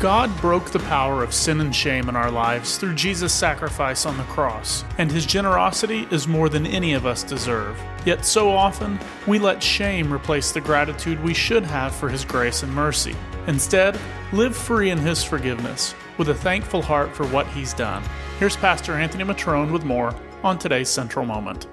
God broke the power of sin and shame in our lives through Jesus' sacrifice on the cross, and his generosity is more than any of us deserve. Yet so often, we let shame replace the gratitude we should have for his grace and mercy. Instead, live free in his forgiveness, with a thankful heart for what he's done. Here's Pastor Anthony Matrone with more on today's Central Moment.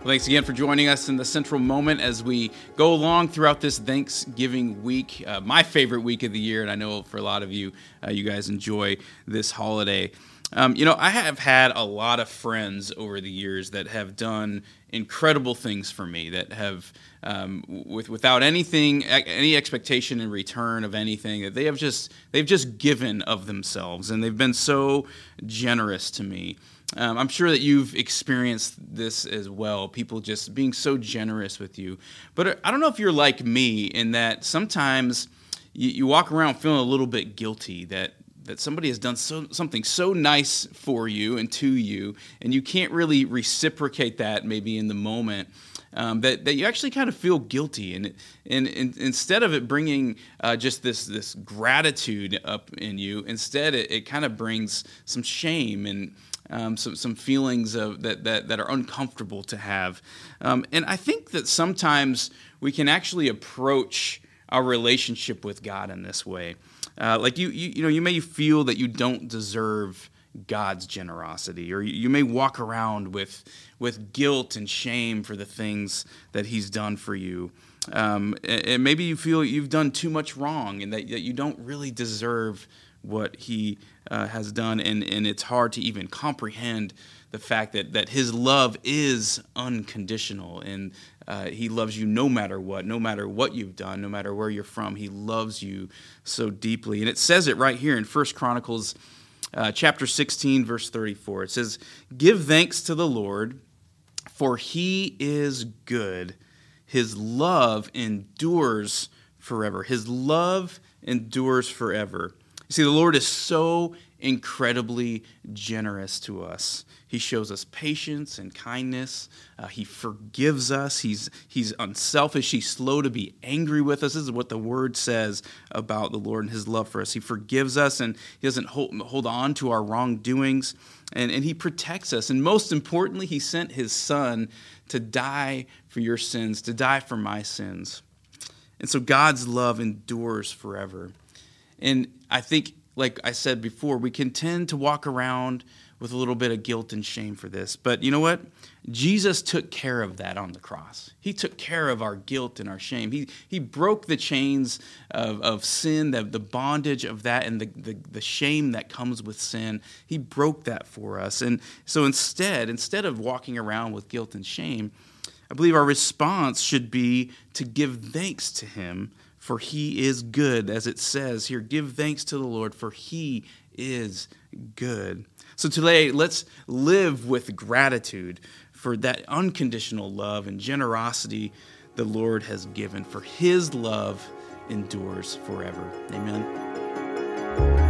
Well, thanks again for joining us in the central moment as we go along throughout this Thanksgiving week, uh, my favorite week of the year, and I know for a lot of you, uh, you guys enjoy this holiday. Um, you know, I have had a lot of friends over the years that have done incredible things for me that have, um, with without anything, any expectation in return of anything, that they have just they've just given of themselves, and they've been so generous to me. Um, I'm sure that you've experienced this as well. People just being so generous with you. But I don't know if you're like me in that sometimes you, you walk around feeling a little bit guilty that that somebody has done so, something so nice for you and to you, and you can't really reciprocate that maybe in the moment. Um, that, that you actually kind of feel guilty, and, and, and instead of it bringing uh, just this this gratitude up in you, instead it, it kind of brings some shame and um, some, some feelings of, that, that, that are uncomfortable to have. Um, and I think that sometimes we can actually approach our relationship with God in this way. Uh, like you, you, you know, you may feel that you don't deserve God's generosity, or you may walk around with with guilt and shame for the things that He's done for you. Um, and maybe you feel you've done too much wrong, and that, that you don't really deserve what He uh, has done, and, and it's hard to even comprehend the fact that, that his love is unconditional and uh, he loves you no matter what, no matter what you've done, no matter where you're from. He loves you so deeply. And it says it right here in First Chronicles uh, chapter 16, verse 34. It says, Give thanks to the Lord, for he is good. His love endures forever. His love endures forever. You see, the Lord is so incredibly generous to us. He shows us patience and kindness. Uh, he forgives us. He's, he's unselfish. He's slow to be angry with us. This is what the word says about the Lord and his love for us. He forgives us and he doesn't hold, hold on to our wrongdoings. And, and he protects us. And most importantly, he sent his son to die for your sins, to die for my sins. And so God's love endures forever. And I think, like I said before, we can tend to walk around with a little bit of guilt and shame for this. But you know what? Jesus took care of that on the cross. He took care of our guilt and our shame. He, he broke the chains of, of sin, the, the bondage of that, and the, the, the shame that comes with sin. He broke that for us. And so instead, instead of walking around with guilt and shame, I believe our response should be to give thanks to Him for he is good, as it says here. Give thanks to the Lord, for he is good. So today, let's live with gratitude for that unconditional love and generosity the Lord has given, for his love endures forever. Amen.